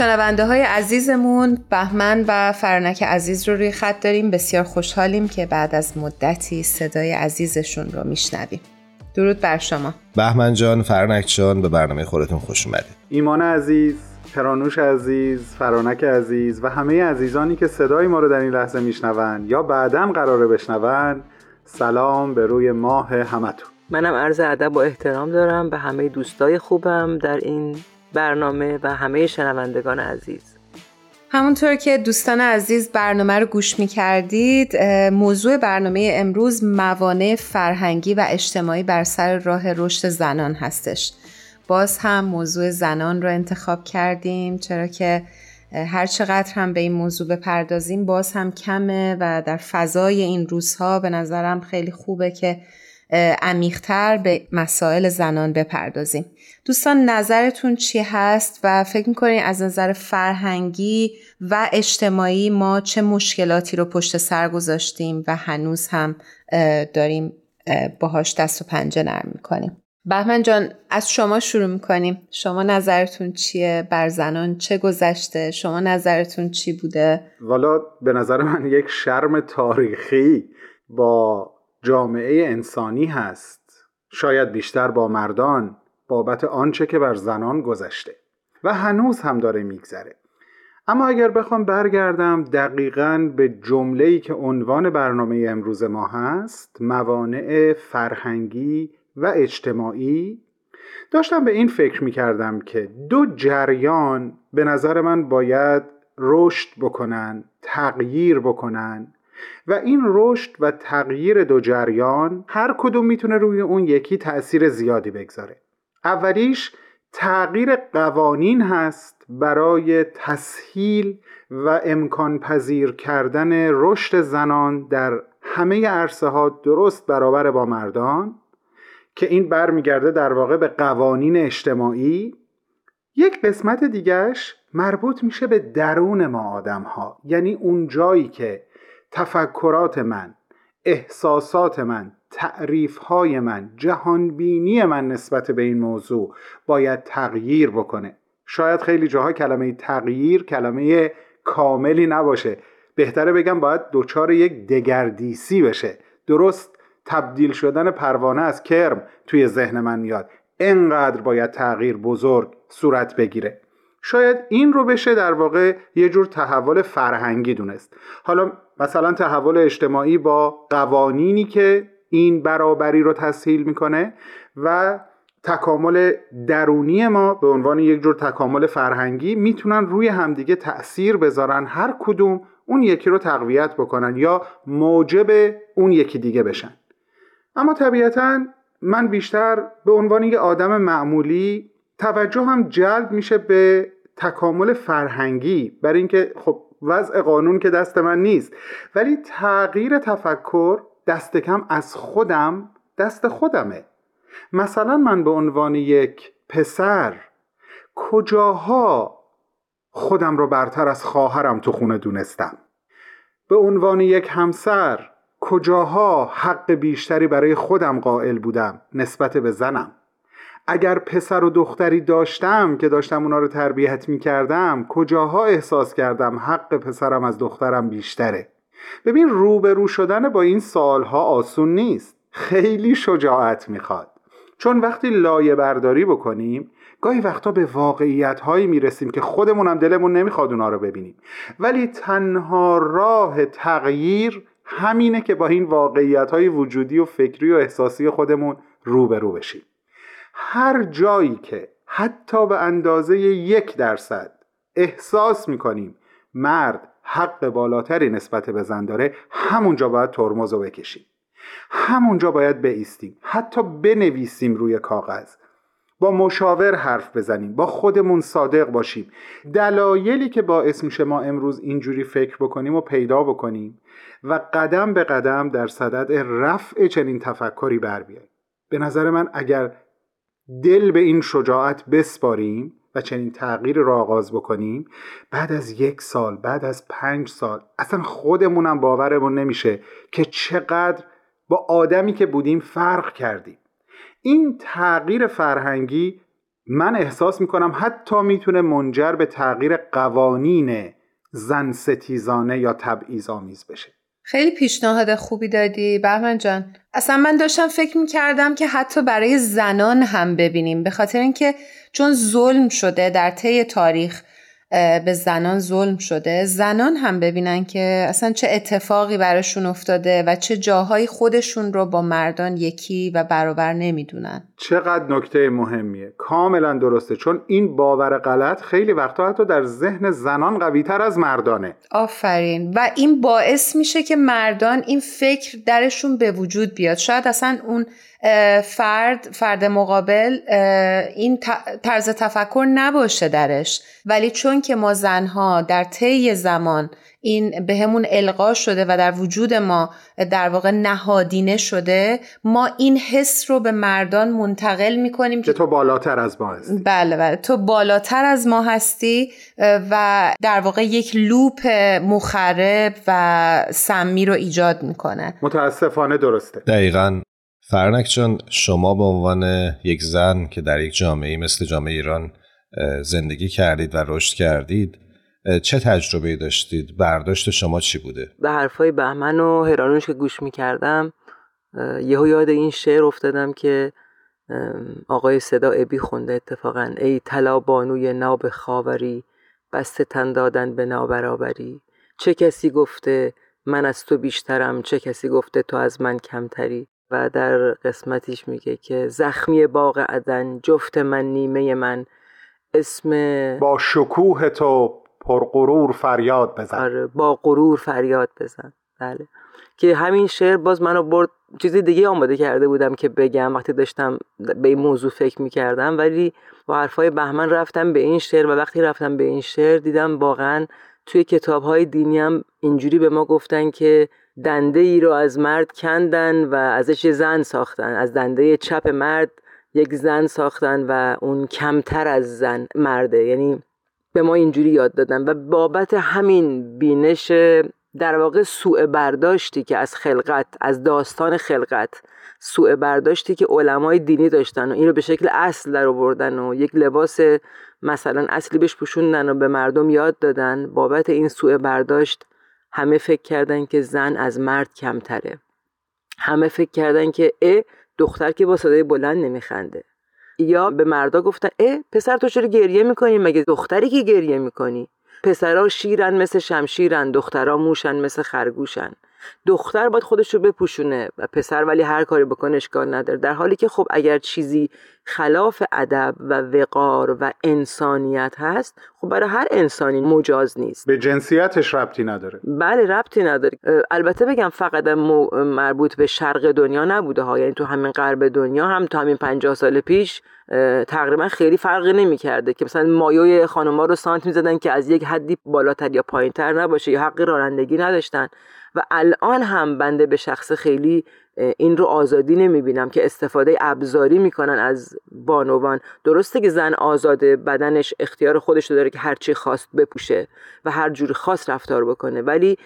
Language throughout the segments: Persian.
شنونده های عزیزمون بهمن و فرنک عزیز رو روی خط داریم. بسیار خوشحالیم که بعد از مدتی صدای عزیزشون رو میشنویم. درود بر شما. بهمن جان فرنک جان به برنامه خودتون خوش اومدید. ایمان عزیز پرانوش عزیز فرانک عزیز و همه عزیزانی که صدای ما رو در این لحظه میشنوند یا بعدا قراره بشنوند سلام به روی ماه همتون. منم عرض ادب و احترام دارم. به همه دوستای خوبم در این برنامه و همه شنوندگان عزیز. همونطور که دوستان عزیز برنامه رو گوش می کردید موضوع برنامه امروز موانع فرهنگی و اجتماعی بر سر راه رشد زنان هستش. باز هم موضوع زنان رو انتخاب کردیم چرا که هر چقدر هم به این موضوع بپردازیم باز هم کمه و در فضای این روزها به نظرم خیلی خوبه که عمیقتر به مسائل زنان بپردازیم. دوستان نظرتون چی هست و فکر می‌کنین از نظر فرهنگی و اجتماعی ما چه مشکلاتی رو پشت سر گذاشتیم و هنوز هم داریم باهاش دست و پنجه نرم می‌کنیم؟ بهمن جان از شما شروع می‌کنیم. شما نظرتون چیه؟ بر زنان چه گذشته؟ شما نظرتون چی بوده؟ والا به نظر من یک شرم تاریخی با جامعه انسانی هست. شاید بیشتر با مردان بابت آنچه که بر زنان گذشته. و هنوز هم داره میگذره. اما اگر بخوام برگردم دقیقا به جمله ای که عنوان برنامه امروز ما هست موانع فرهنگی و اجتماعی داشتم به این فکر می کردم که دو جریان به نظر من باید رشد بکنن تغییر بکنن و این رشد و تغییر دو جریان هر کدوم می‌تونه روی اون یکی تأثیر زیادی بگذاره. اولیش تغییر قوانین هست برای تسهیل و امکان پذیر کردن رشد زنان در همه عرصه ها درست برابر با مردان که این برمیگرده در واقع به قوانین اجتماعی. یک قسمت دیگهش مربوط میشه به درون ما آدم ها یعنی اون جایی که تفکرات من احساسات من تعریف های من جهانبینی من نسبت به این موضوع باید تغییر بکنه. شاید خیلی جاها کلمه تغییر کلمه کاملی نباشه. بهتره بگم باید دچار یک دگردیسی بشه. درست تبدیل شدن پروانه از کرم توی ذهن من میاد. انقدر باید تغییر بزرگ صورت بگیره. شاید این رو بشه در واقع یه جور تحول فرهنگی دونست. حالا مثلا تحول اجتماعی با قوانینی که این برابری رو تسهیل می‌کنه و تکامل درونی ما به عنوان یک جور تکامل فرهنگی می‌تونن روی همدیگه تأثیر بذارن هر کدوم اون یکی رو تقویت بکنن یا موجب اون یکی دیگه بشن. اما طبیعتا من بیشتر به عنوان یک آدم معمولی توجه هم جلب میشه به تکامل فرهنگی برای اینکه خب وضع قانون که دست من نیست. ولی تغییر تفکر دست کم از خودم دست خودمه. مثلا من به عنوان یک پسر کجاها خودم رو برتر از خواهرم تو خونه دونستم؟ به عنوان یک همسر کجاها حق بیشتری برای خودم قائل بودم نسبت به زنم؟ اگر پسر و دختری داشتم که داشتم اونا رو تربیت می کردم کجاها احساس کردم حق پسرم از دخترم بیشتره؟ ببین روبرو شدن با این سالها آسون نیست. خیلی شجاعت می‌خواد. چون وقتی لایه برداری بکنیم گاهی وقتا به واقعیت هایی می‌رسیم که خودمونم دلمون نمی‌خواد اونا رو ببینیم. ولی تنها راه تغییر همینه که با این واقعیت های وجودی و فکری و احساسی خودمون روبرو بشیم. هر جایی که حتی به اندازه یک درصد احساس می‌کنیم مرد حق بالاتری نسبت به زن داره همونجا باید ترمز رو بکشیم. همونجا باید بیستیم حتی بنویسیم روی کاغذ. با مشاور حرف بزنیم. با خودمون صادق باشیم. دلایلی که باعث میشه ما امروز اینجوری فکر بکنیم و پیدا بکنیم و قدم به قدم در صدد رفع چنین تفکری بر بیاییم. به نظر من اگر دل به این شجاعت بسپاریم و چنین تغییر را آغاز بکنیم. بعد از یک سال بعد از پنج سال اصلا خودمونم باورمون نمیشه که چقدر با آدمی که بودیم فرق کردیم. این تغییر فرهنگی من احساس می‌کنم حتی می‌تونه منجر به تغییر قوانین زن ستیزانه یا تبعیض آمیز بشه. خیلی پیشنهاد خوبی دادی بهمن جان. اصلا من داشتم فکر می‌کردم که حتی برای زنان هم ببینیم به خاطر اینکه چون ظلم شده در طی تاریخ به زنان ظلم شده زنان هم ببینن که اصلا چه اتفاقی براشون افتاده و چه جاهای خودشون رو با مردان یکی و برابر نمی‌دونن. چقدر نکته مهمیه. کاملا درسته. چون این باور غلط خیلی وقتا حتی در ذهن زنان قوی تر از مردانه. آفرین. و این باعث میشه که مردان این فکر درشون به وجود بیاد. شاید اصلا اون فرد فرد مقابل این طرز تفکر نباشه درش. ولی چون که ما زنها در طی زمان این به همون القا شده و در وجود ما در واقع نهادینه شده ما این حس رو به مردان منتقل می‌کنیم که تو بالاتر از ما هستی. بله بله. تو بالاتر از ما هستی و در واقع یک لوپ مخرب و سمی رو ایجاد می‌کنه. متاسفانه درسته. دقیقا. فرنک جان شما به عنوان یک زن که در یک جامعه مثل جامعه ایران زندگی کردید و رشد کردید چه تجربه داشتید؟ برداشت شما چی بوده؟ به حرفای بهمن و هرانوش که گوش می‌کردم یهو یاد این شعر افتادم که آقای صدا ابی خونده اتفاقا ای طلا بانوی ناب خاوری بسته تن دادن به نابرابری چه کسی گفته من از تو بیشترم چه کسی گفته تو از من کمتری و در قسمتیش میگه که زخمی باغ عدن جفت من نیمه من اسم با شکوه تو پرغرور فریاد بزن. آره با غرور فریاد بزن. بله. که همین شعر باز منو برد چیز دیگه آماده کرده بودم که بگم. وقتی داشتم به این موضوع فکر می‌کردم ولی با حرفای بهمن رفتم به این شعر و وقتی رفتم به این شعر دیدم واقعا توی کتاب های دینی هم اینجوری به ما گفتن که دنده ای رو از مرد کندن و ازش زن ساختن. از دنده چپ مرد یک زن ساختن و اون کمتر از زن مرده. یعنی به ما اینجوری یاد دادن و بابت همین بینش در واقع سوء برداشتی که از خلقت از داستان خلقت سوء برداشتی که علمای دینی داشتن و اینو به شکل اصل در آوردن و یک لباس مثلا اصلی بهش پوشوندن و به مردم یاد دادن بابت این سوء برداشت همه فکر کردن که زن از مرد کمتره. همه فکر کردن که ا دختر که با صدای بلند نمیخنده. یا به مردا گفتن اه پسر تو چرا گریه می‌کنی؟ مگه دختری که گریه می‌کنی؟ پسرا شیرن مثل شمشیرن دخترا موشن مثل خرگوشن. دختر باید خودش رو بپوشونه و پسر ولی هر کاری بکنه اشکال نداره. در حالی که خب اگر چیزی خلاف ادب و وقار و انسانیت هست خب برای هر انسانی مجاز نیست. به جنسیتش ربطی نداره. بله ربطی نداره. البته بگم فقط مربوط به شرق دنیا نبوده ها. یعنی تو همین غرب دنیا هم تو همین 50 سال پیش تقریبا خیلی فرقی نمی‌کرده که مثلا مایوی خانوما رو سانت می‌زدن که از یک حدی بالاتر یا پایینتر نباشه یا حق رانندگی نداشتن. و الان هم بنده به شخص خیلی این رو آزادی نمی‌بینم که استفاده ابزاری می‌کنن از بانوان. درسته که زن آزاده بدنش اختیار خودش رو داره که هرچی خواست بپوشه و هر جوری خواست رفتار بکنه. ولی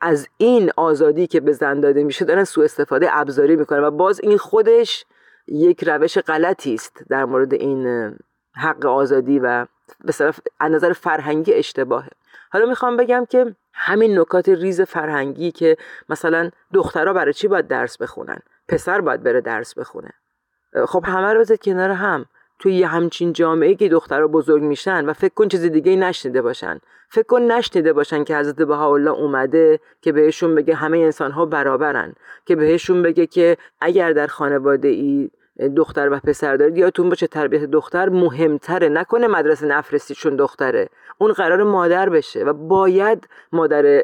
از این آزادی که به زن داده میشه دارن سوء استفاده ابزاری می‌کنن و باز این خودش یک روش غلطی است در مورد این حق آزادی و به از نظر فرهنگی اشتباهه. حالا می‌خوام بگم که همین نکات ریز فرهنگی که مثلا دخترها برای چی باید درس بخونن؟ پسر باید بره درس بخونه. خب همه رو بذارید کنار هم. توی یه همچین جامعه که دخترها بزرگ میشن و فکر کن چیز دیگه نشنیده باشن. فکر کن نشنیده باشن که حضرت بهاءالله اومده که بهشون بگه همه انسان ها برابرن. که بهشون بگه که اگر در خانواده ای دختر و پسر دارید یادتون باشه تربیت دختر مهمتره. نکنه مدرسه نفرستی چون دختره. اون قرار مادر بشه و باید مادر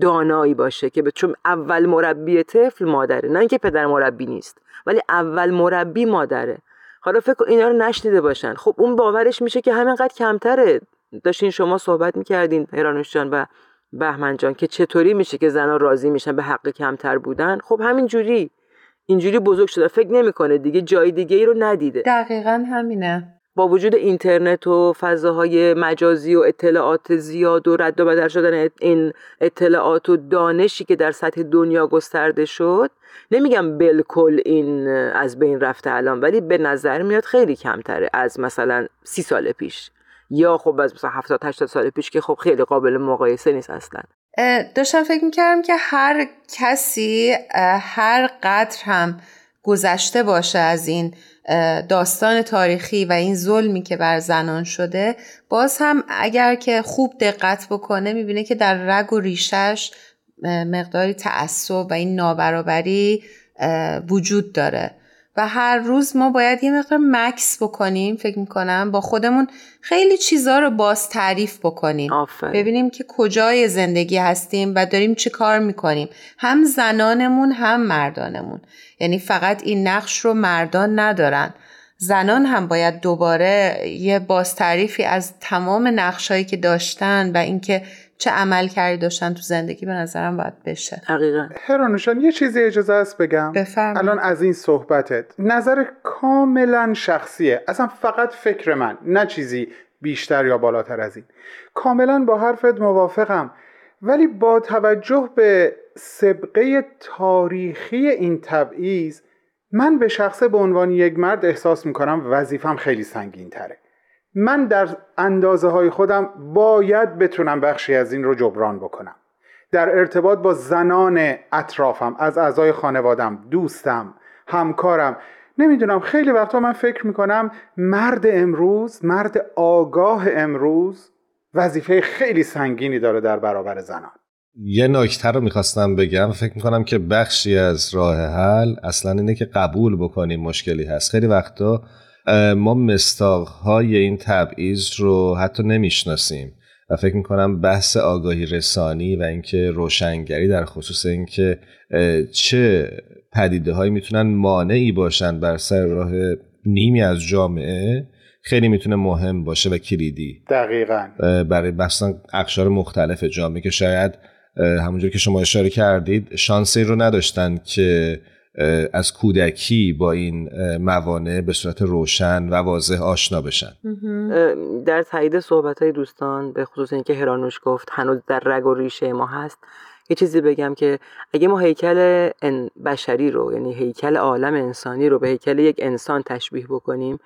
دانایی باشه که چون اول مربی طفل مادره. نه اینکه پدر مربی نیست ولی اول مربی مادره. حالا فکر اینا رو نشنیده باشن. خب اون باورش میشه که همینقدر کمتره. داشتین شما صحبت می‌کردین هرانوش جان و بهمن جان که چطوری میشه که زنها راضی میشن به حق کمتر بودن. خب همین جوری اینجوری بزرگ شده. فکر نمی‌کنه دیگه جای دیگه ای رو ندیده. دقیقا همینه. با وجود اینترنت و فضاهای مجازی و اطلاعات زیاد و رد و بدل شدن این اطلاعات و دانشی که در سطح دنیا گسترده شد نمیگم بالکل این از بین رفته الان ولی به نظر میاد خیلی کمتره از مثلا سی سال پیش. یا خب از مثلا 70 80 سال پیش که خب خیلی قابل مقایسه نیست اصلا. داشتم فکر می‌کردم که هر کسی هر قدر هم گذشته باشه از این داستان تاریخی و این ظلمی که بر زنان شده باز هم اگر که خوب دقت بکنه می‌بینه که در رگ و ریشش مقداری تعصب و این نابرابری وجود داره. و هر روز ما باید یه مقدار مکس بکنیم فکر می‌کنم با خودمون خیلی چیزا رو باز تعریف بکنیم. ببینیم که کجای زندگی هستیم و داریم چه کار می‌کنیم. هم زنانمون هم مردانمون. یعنی فقط این نقش رو مردان ندارن. زنان هم باید دوباره یه باز تعریفی از تمام نقشهایی که داشتن و اینکه چه عمل کردی داشتن تو زندگی به نظرم باید بشه. حقیقا هرانوشان یه چیزی اجازه است بگم؟ بفرم. الان از این صحبتت. نظر کاملا شخصیه. اصلا فقط فکر من نه چیزی بیشتر یا بالاتر از این. کاملا با حرفت موافقم. ولی با توجه به سبقه تاریخی این تبعیض من به شخصه به عنوان یک مرد احساس می‌کنم وظیفم خیلی سنگین تره من در اندازه های خودم باید بتونم بخشی از این رو جبران بکنم. در ارتباط با زنان اطرافم از اعضای خانوادم دوستم همکارم. نمی‌دونم خیلی وقتا من فکر می‌کنم مرد امروز مرد آگاه امروز وظیفه خیلی سنگینی داره در برابر زنان. یه نکته رو می‌خواستم بگم. فکر می‌کنم که بخشی از راه حل اصلا اینه که قبول بکنیم مشکلی هست. خیلی وقتا ما مستاقهای این تبعیض رو حتی نمی‌شناسیم و فکر می‌کنم بحث آگاهی رسانی و اینکه روشنگری در خصوص اینکه چه پدیده هایی می‌تونن مانعی باشن بر سر راه نیمی از جامعه خیلی می‌تونه مهم باشه و کلیدی. دقیقا. برای بحثا اقشار مختلف جامعه که شاید همونجور که شما اشاره کردید شانسی رو نداشتن که از کودکی با این موانع به صورت روشن و واضح آشنا بشن. در تایید صحبت های دوستان به خصوص اینکه هرانوش گفت هنوز در رگ و ریشه ما هست یه چیزی بگم که اگه ما هیکل بشری رو یعنی هیکل عالم انسانی رو به هیکل یک انسان تشبیه بکنیم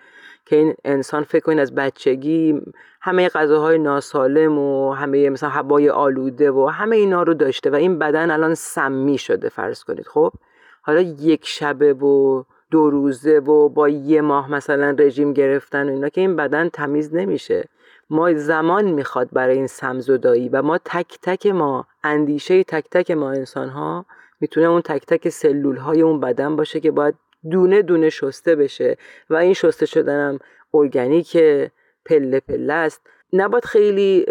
که این انسان فکر کنید از بچگی همه غذاهای ناسالم و همه مثلا هوای آلوده و همه اینا رو داشته و این بدن الان سمی شده فرض کنید خب؟ حالا یک شبه و دو روزه و با یه ماه مثلا رژیم گرفتن و اینا که این بدن تمیز نمیشه. ما زمان می‌خواد برای این سمزدایی و ما تک تک ما اندیشه تک تک ما انسان ها می‌تونه اون تک تک سلول های اون بدن باشه که باید دونه دونه شسته بشه و این شسته شدنم ارگانیک پله پله است. نباید خیلی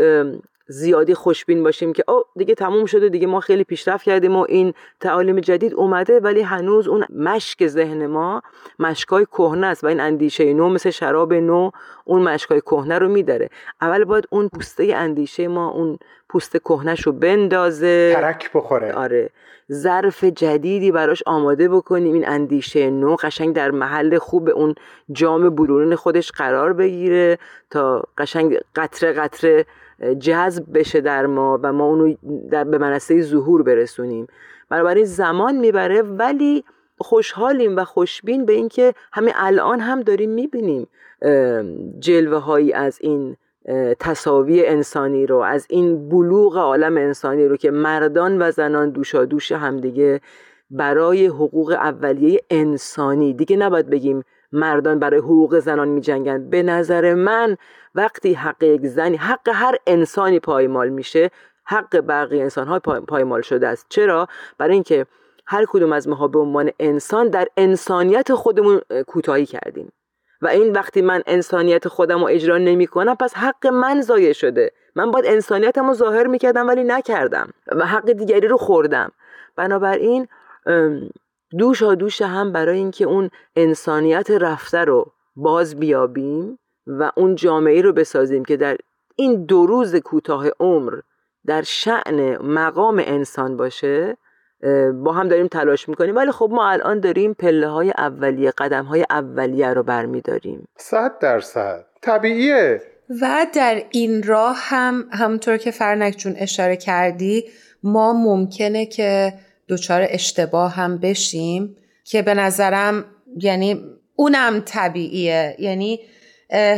زیادی خوشبین باشیم که او دیگه تموم شده دیگه ما خیلی پیشرفت کردیم و این تعالیم جدید اومده ولی هنوز اون مشک ذهن ما مشکای کهنه است و این اندیشه نو مثل شراب نو اون مشکای کهنه رو میداره. اول باید اون پوسته اندیشه ما اون پوست کهنش رو بندازه. ترک بخوره. آره. ظرف جدیدی براش آماده بکنیم. این اندیشه نو قشنگ در محل خوب اون جام بلورین خودش قرار بگیره تا قشنگ قطره قطره جذب بشه در ما و ما اونو در به منصه ظهور برسونیم. بنابراین زمان می‌بره ولی خوشحالیم و خوشبین به اینکه همه الان هم داریم می‌بینیم جلوه هایی از این تصاوی انسانی رو از این بلوغ عالم انسانی رو که مردان و زنان دوشا دوش همدیگه برای حقوق اولیه انسانی. دیگه نباید بگیم مردان برای حقوق زنان می جنگن. به نظر من وقتی حق یک زنی حق هر انسانی پایمال میشه حق بقیه انسان های پایمال شده است. چرا؟ برای اینکه هر کدوم از ماها به عنوان انسان در انسانیت خودمون کوتاهی کردیم. و این وقتی من انسانیت خودم رو اجرا نمی کنم پس حق من ضایع شده. من باید انسانیتم رو ظاهر می‌کردم ولی نکردم و حق دیگری رو خوردم. بنابراین دوشا دوش هم برای اینکه اون انسانیت رفته رو باز بیابیم و اون جامعه رو بسازیم که در این دو روز کوتاه عمر در شعن مقام انسان باشه با هم داریم تلاش می‌کنیم. ولی خب ما الان داریم پله های اولیه قدم های اولیه رو برمیداریم. صد درصد. طبیعیه. و در این راه هم همونطور که فرنک جون اشاره کردی ما ممکنه که دچار اشتباه هم بشیم که به نظرم یعنی اونم طبیعیه. یعنی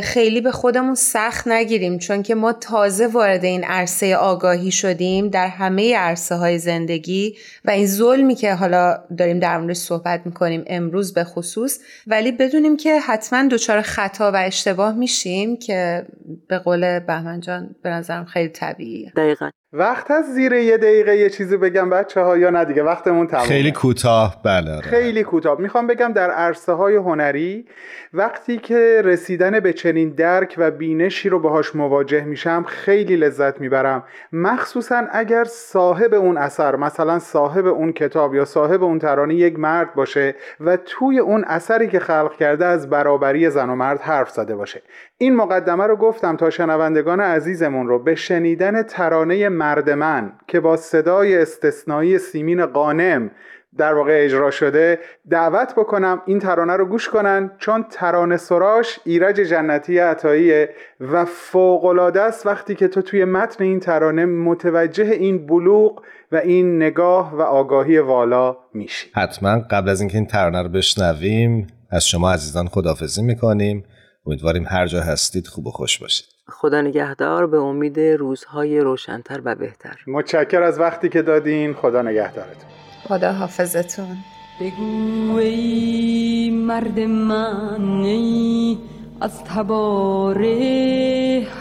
خیلی به خودمون سخت نگیریم چون که ما تازه وارد این عرصه آگاهی شدیم در همه عرصه های زندگی و این ظلمی که حالا داریم در موردش صحبت می‌کنیم امروز به خصوص. ولی بدونیم که حتما دچار خطا و اشتباه میشیم که به قول بهمن جان به نظرم خیلی طبیعیه. دقیقا. وقت از زیر یه دقیقه یه چیزی بگم بچه ها یا نه دیگه؟ وقتمون تمومه. خیلی کوتاه بله آره. خیلی کوتاه. می‌خوام بگم در عرصه های هنری وقتی که رسیدن به چنین درک و بینشی رو باهاش مواجه میشم خیلی لذت می‌برم. مخصوصا اگر صاحب اون اثر مثلا صاحب اون کتاب یا صاحب اون ترانه یک مرد باشه و توی اون اثری که خلق کرده از برابری زن و مرد حرف زده باشه. این مقدمه رو گفتم تا شنوندگان عزیزمون رو. به شنیدن ترانه مرد من که با صدای استثنایی سیمین قانم در واقع اجرا شده دعوت بکنم این ترانه رو گوش کنن چون ترانه سراش ایرج جنتی عطاییه و فوقالعاده است وقتی که تو توی متن این ترانه متوجه این بلوغ و این نگاه و آگاهی والا میشی. حتما قبل از اینکه این ترانه رو بشنویم از شما عزیزان خدافزی می‌کنیم. امیدواریم هر جا هستید خوب و خوش باشید. خدا نگهدار به امید روزهای روشنتر و بهتر. متشکر از وقتی که دادین. خدا نگهدارتون. خدا حافظتون بگو ای مرد من ای از تباره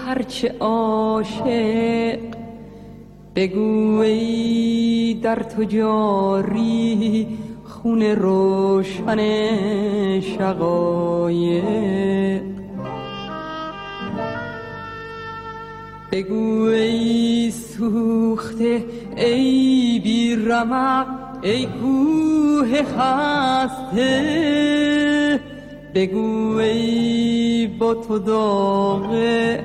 هرچه عاشق. بگو ای در تو جاری خون روشن شقایق. بگو ای سوخته ای بی رمق ای کوه خسته. بگو ای با تو داغه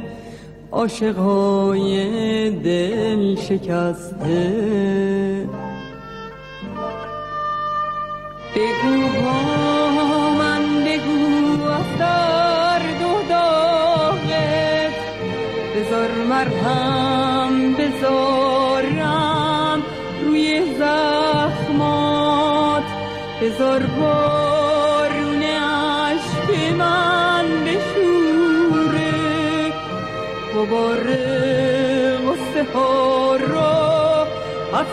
عاشقای دل شکسته. بگو مرهم بذارم روی زخمات. بذار بارون عشق من بشوره. غبار غصه ها رو از